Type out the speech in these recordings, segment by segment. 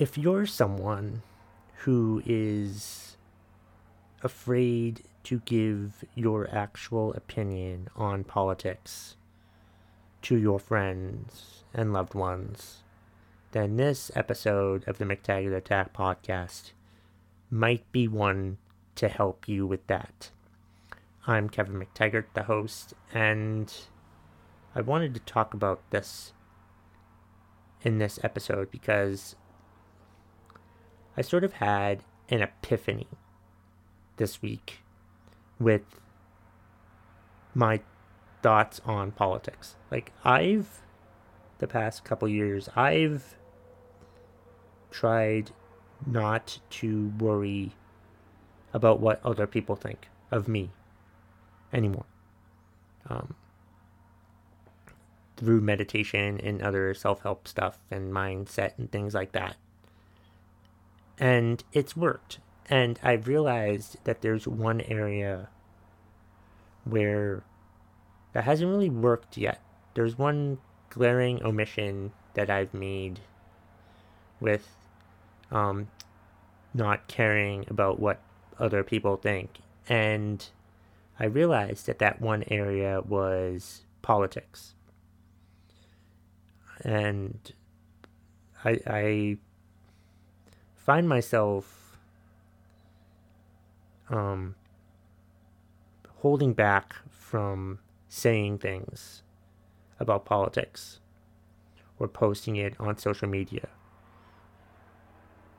if you're someone who is afraid to give your actual opinion on politics to your friends and loved ones, then this episode of the McTaggart Attack podcast might be one to help you with that. I'm Kevin McTaggart, the host, and I wanted to talk about this in this episode because I sort of had an epiphany this week with my thoughts on politics. Like, I've, the past couple years, I've tried not to worry about what other people think of me anymore. Um, through meditation and other self help stuff and mindset and things like that. And it's worked. And I've realized that there's one area where that hasn't really worked yet. There's one glaring omission that I've made with um, not caring about what other people think. And I realized that that one area was politics. And I, I find myself um, holding back from saying things about politics or posting it on social media.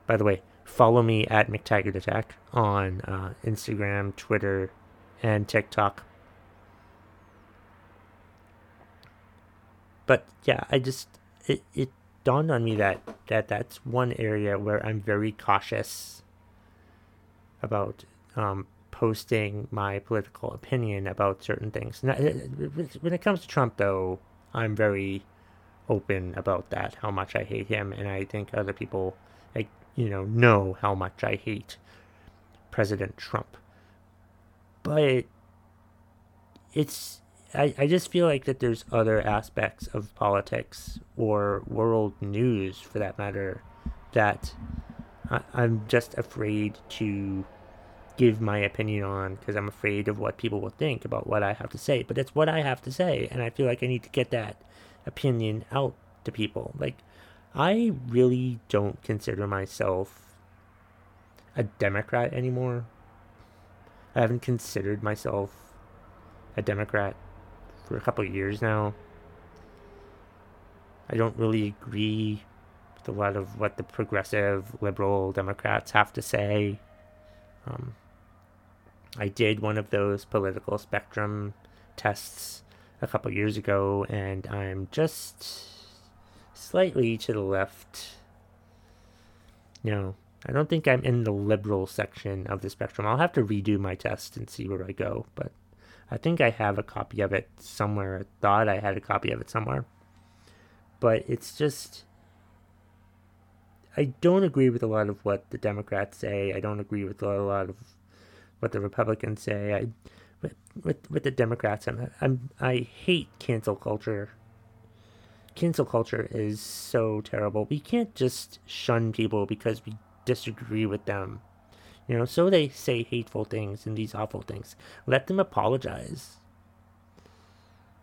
By the way, follow me at McTaggart Attack on uh, Instagram, Twitter, and TikTok. But yeah, I just it it dawned on me that that that's one area where I'm very cautious about um, posting my political opinion about certain things. Now, when it comes to Trump, though, I'm very open about that, how much I hate him, and I think other people, like you know, know how much I hate President Trump. But it's I, I just feel like that there's other aspects of politics or world news for that matter that I, I'm just afraid to give my opinion on because I'm afraid of what people will think about what I have to say. But it's what I have to say, and I feel like I need to get that opinion out to people. Like, I really don't consider myself a Democrat anymore. I haven't considered myself a Democrat for a couple years now. I don't really agree with a lot of what the progressive liberal Democrats have to say. Um, I did one of those political spectrum tests a couple years ago, and I'm just slightly to the left. No, I don't think I'm in the liberal section of the spectrum. I'll have to redo my test and see where I go, but I think I have a copy of it somewhere. I thought I had a copy of it somewhere. But it's just. I don't agree with a lot of what the Democrats say. I don't agree with a lot of what the Republicans say. I, with, with, with the Democrats, I'm, I'm, I hate cancel culture. Cancel culture is so terrible. We can't just shun people because we disagree with them. You know, so they say hateful things and these awful things. Let them apologize.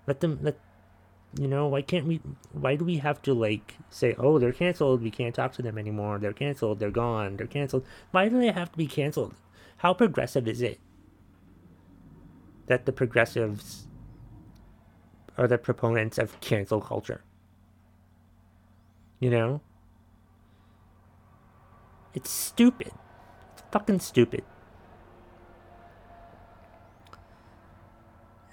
Let them let you know, why can't we why do we have to like say, "Oh, they're canceled. We can't talk to them anymore. They're canceled. They're gone. They're canceled." Why do they have to be canceled? How progressive is it that the progressives are the proponents of cancel culture? You know? It's stupid fucking stupid.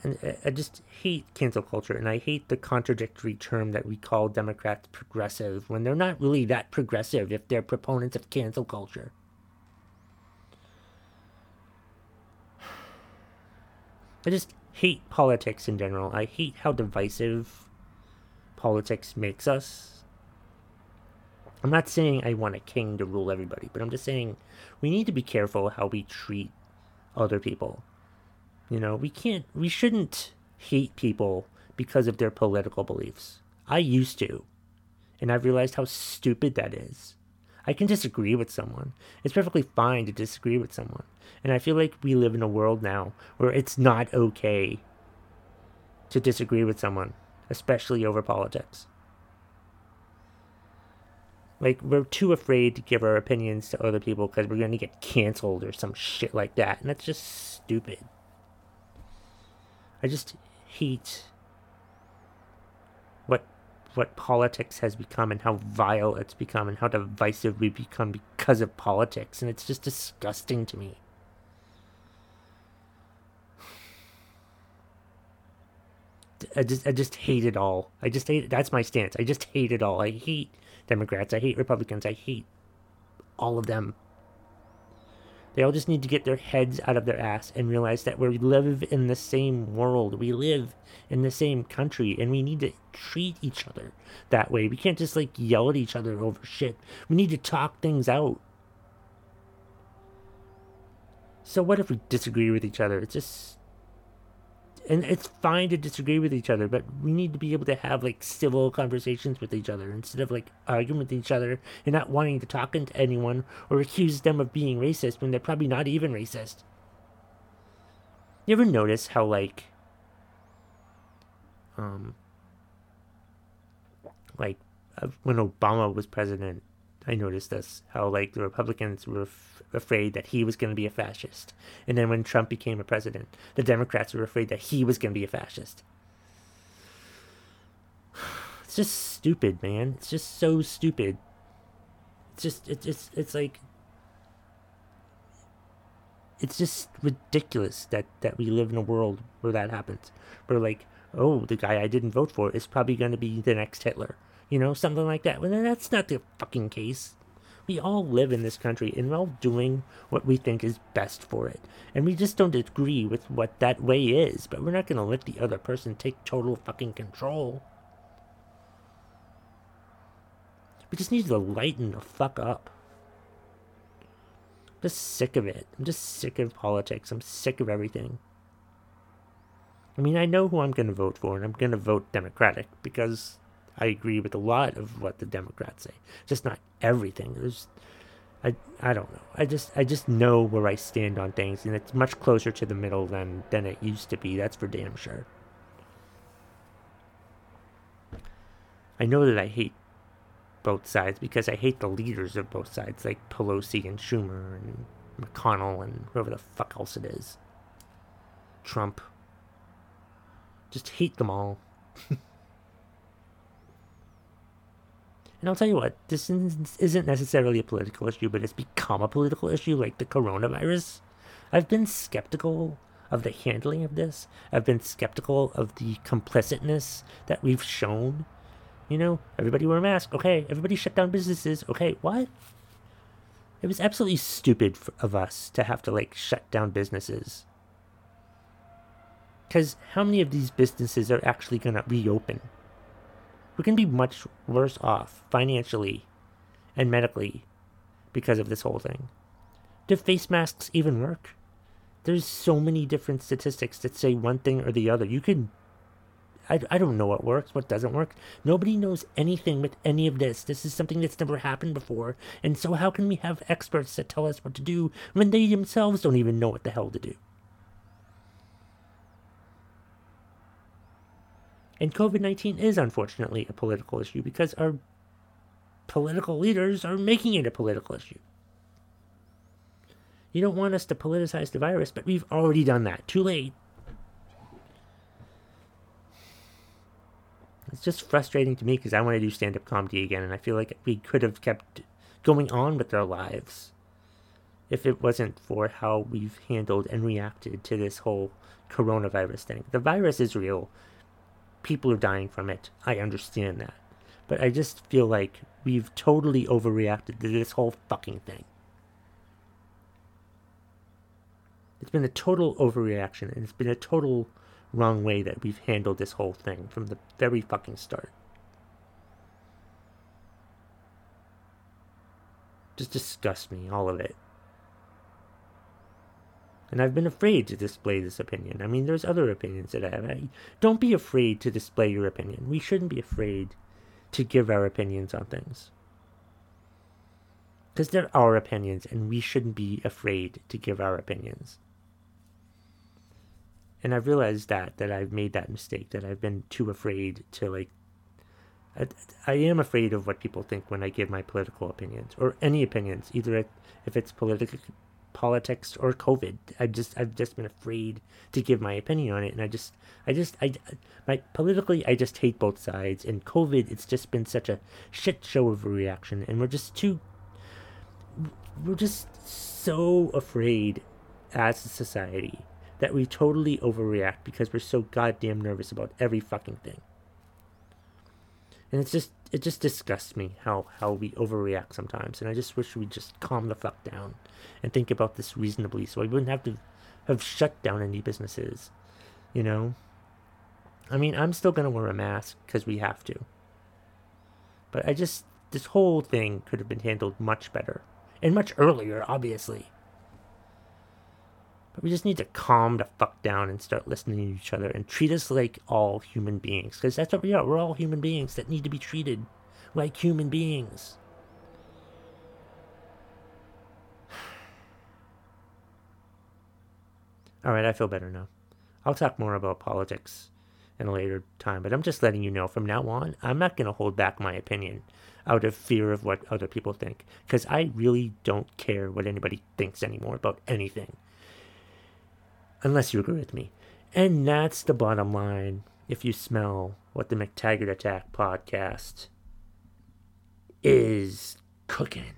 And I just hate cancel culture, and I hate the contradictory term that we call Democrats progressive when they're not really that progressive if they're proponents of cancel culture. I just hate politics in general. I hate how divisive politics makes us. I'm not saying I want a king to rule everybody, but I'm just saying we need to be careful how we treat other people. You know, we can't, we shouldn't hate people because of their political beliefs. I used to, and I've realized how stupid that is. I can disagree with someone. It's perfectly fine to disagree with someone. And I feel like we live in a world now where it's not okay to disagree with someone, especially over politics. Like, we're too afraid to give our opinions to other people because we're going to get canceled or some shit like that. And that's just stupid. I just hate what what politics has become and how vile it's become and how divisive we've become because of politics and it's just disgusting to me. I just I just hate it all. I just hate it. That's my stance. I just hate it all. I hate Democrats. I hate Republicans. I hate all of them. They all just need to get their heads out of their ass and realize that we live in the same world. We live in the same country and we need to treat each other that way. We can't just like yell at each other over shit. We need to talk things out. So what if we disagree with each other? It's just and it's fine to disagree with each other, but we need to be able to have like civil conversations with each other instead of like arguing with each other and not wanting to talk to anyone or accuse them of being racist when they're probably not even racist. You ever notice how like um like uh, when Obama was president, I noticed this how like the Republicans were f- afraid that he was going to be a fascist, and then when Trump became a president, the Democrats were afraid that he was going to be a fascist. It's just stupid, man. It's just so stupid. It's just it's it's it's like it's just ridiculous that that we live in a world where that happens. Where like, oh, the guy I didn't vote for is probably going to be the next Hitler you know, something like that. Well, that's not the fucking case. We all live in this country and we're all doing what we think is best for it. And we just don't agree with what that way is, but we're not going to let the other person take total fucking control. We just need to lighten the fuck up. I'm just sick of it. I'm just sick of politics. I'm sick of everything. I mean, I know who I'm going to vote for, and I'm going to vote Democratic because I agree with a lot of what the Democrats say, just not everything. There's, I, I don't know. I just, I just know where I stand on things, and it's much closer to the middle than than it used to be. That's for damn sure. I know that I hate both sides because I hate the leaders of both sides, like Pelosi and Schumer and McConnell and whoever the fuck else it is. Trump. Just hate them all. And I'll tell you what, this isn't necessarily a political issue, but it's become a political issue like the coronavirus. I've been skeptical of the handling of this. I've been skeptical of the complicitness that we've shown. You know, everybody wear a mask. Okay, everybody shut down businesses. Okay, what? It was absolutely stupid of us to have to like shut down businesses. Because how many of these businesses are actually going to reopen? We can be much worse off financially and medically because of this whole thing. Do face masks even work? There's so many different statistics that say one thing or the other. You can. I, I don't know what works, what doesn't work. Nobody knows anything with any of this. This is something that's never happened before. And so, how can we have experts that tell us what to do when they themselves don't even know what the hell to do? And COVID 19 is unfortunately a political issue because our political leaders are making it a political issue. You don't want us to politicize the virus, but we've already done that. Too late. It's just frustrating to me because I want to do stand up comedy again, and I feel like we could have kept going on with our lives if it wasn't for how we've handled and reacted to this whole coronavirus thing. The virus is real people are dying from it. I understand that. But I just feel like we've totally overreacted to this whole fucking thing. It's been a total overreaction, and it's been a total wrong way that we've handled this whole thing from the very fucking start. Just disgusts me, all of it. And I've been afraid to display this opinion. I mean, there's other opinions that I have. I, don't be afraid to display your opinion. We shouldn't be afraid to give our opinions on things. Because they're our opinions, and we shouldn't be afraid to give our opinions. And I've realized that, that I've made that mistake, that I've been too afraid to, like, I, I am afraid of what people think when I give my political opinions, or any opinions, either if it's political politics or COVID. I've just I've just been afraid to give my opinion on it, and I just I just I my politically I just hate both sides. And COVID, it's just been such a shit show of a reaction, and we're just too we're just so afraid as a society that we totally overreact because we're so goddamn nervous about every fucking thing. And it's just it just disgusts me how how we overreact sometimes, and I just wish we'd just calm the fuck down and think about this reasonably, so we wouldn't have to have shut down any businesses. You know. I mean, I'm still gonna wear a mask because we have to. But I just this whole thing could have been handled much better and much earlier, obviously. But we just need to calm the fuck down and start listening to each other and treat us like all human beings. Because that's what we are. We're all human beings that need to be treated like human beings. Alright, I feel better now. I'll talk more about politics in a later time, but I'm just letting you know from now on, I'm not going to hold back my opinion out of fear of what other people think. Because I really don't care what anybody thinks anymore about anything unless you agree with me. And that's the bottom line if you smell what the McTaggart Attack podcast is cooking.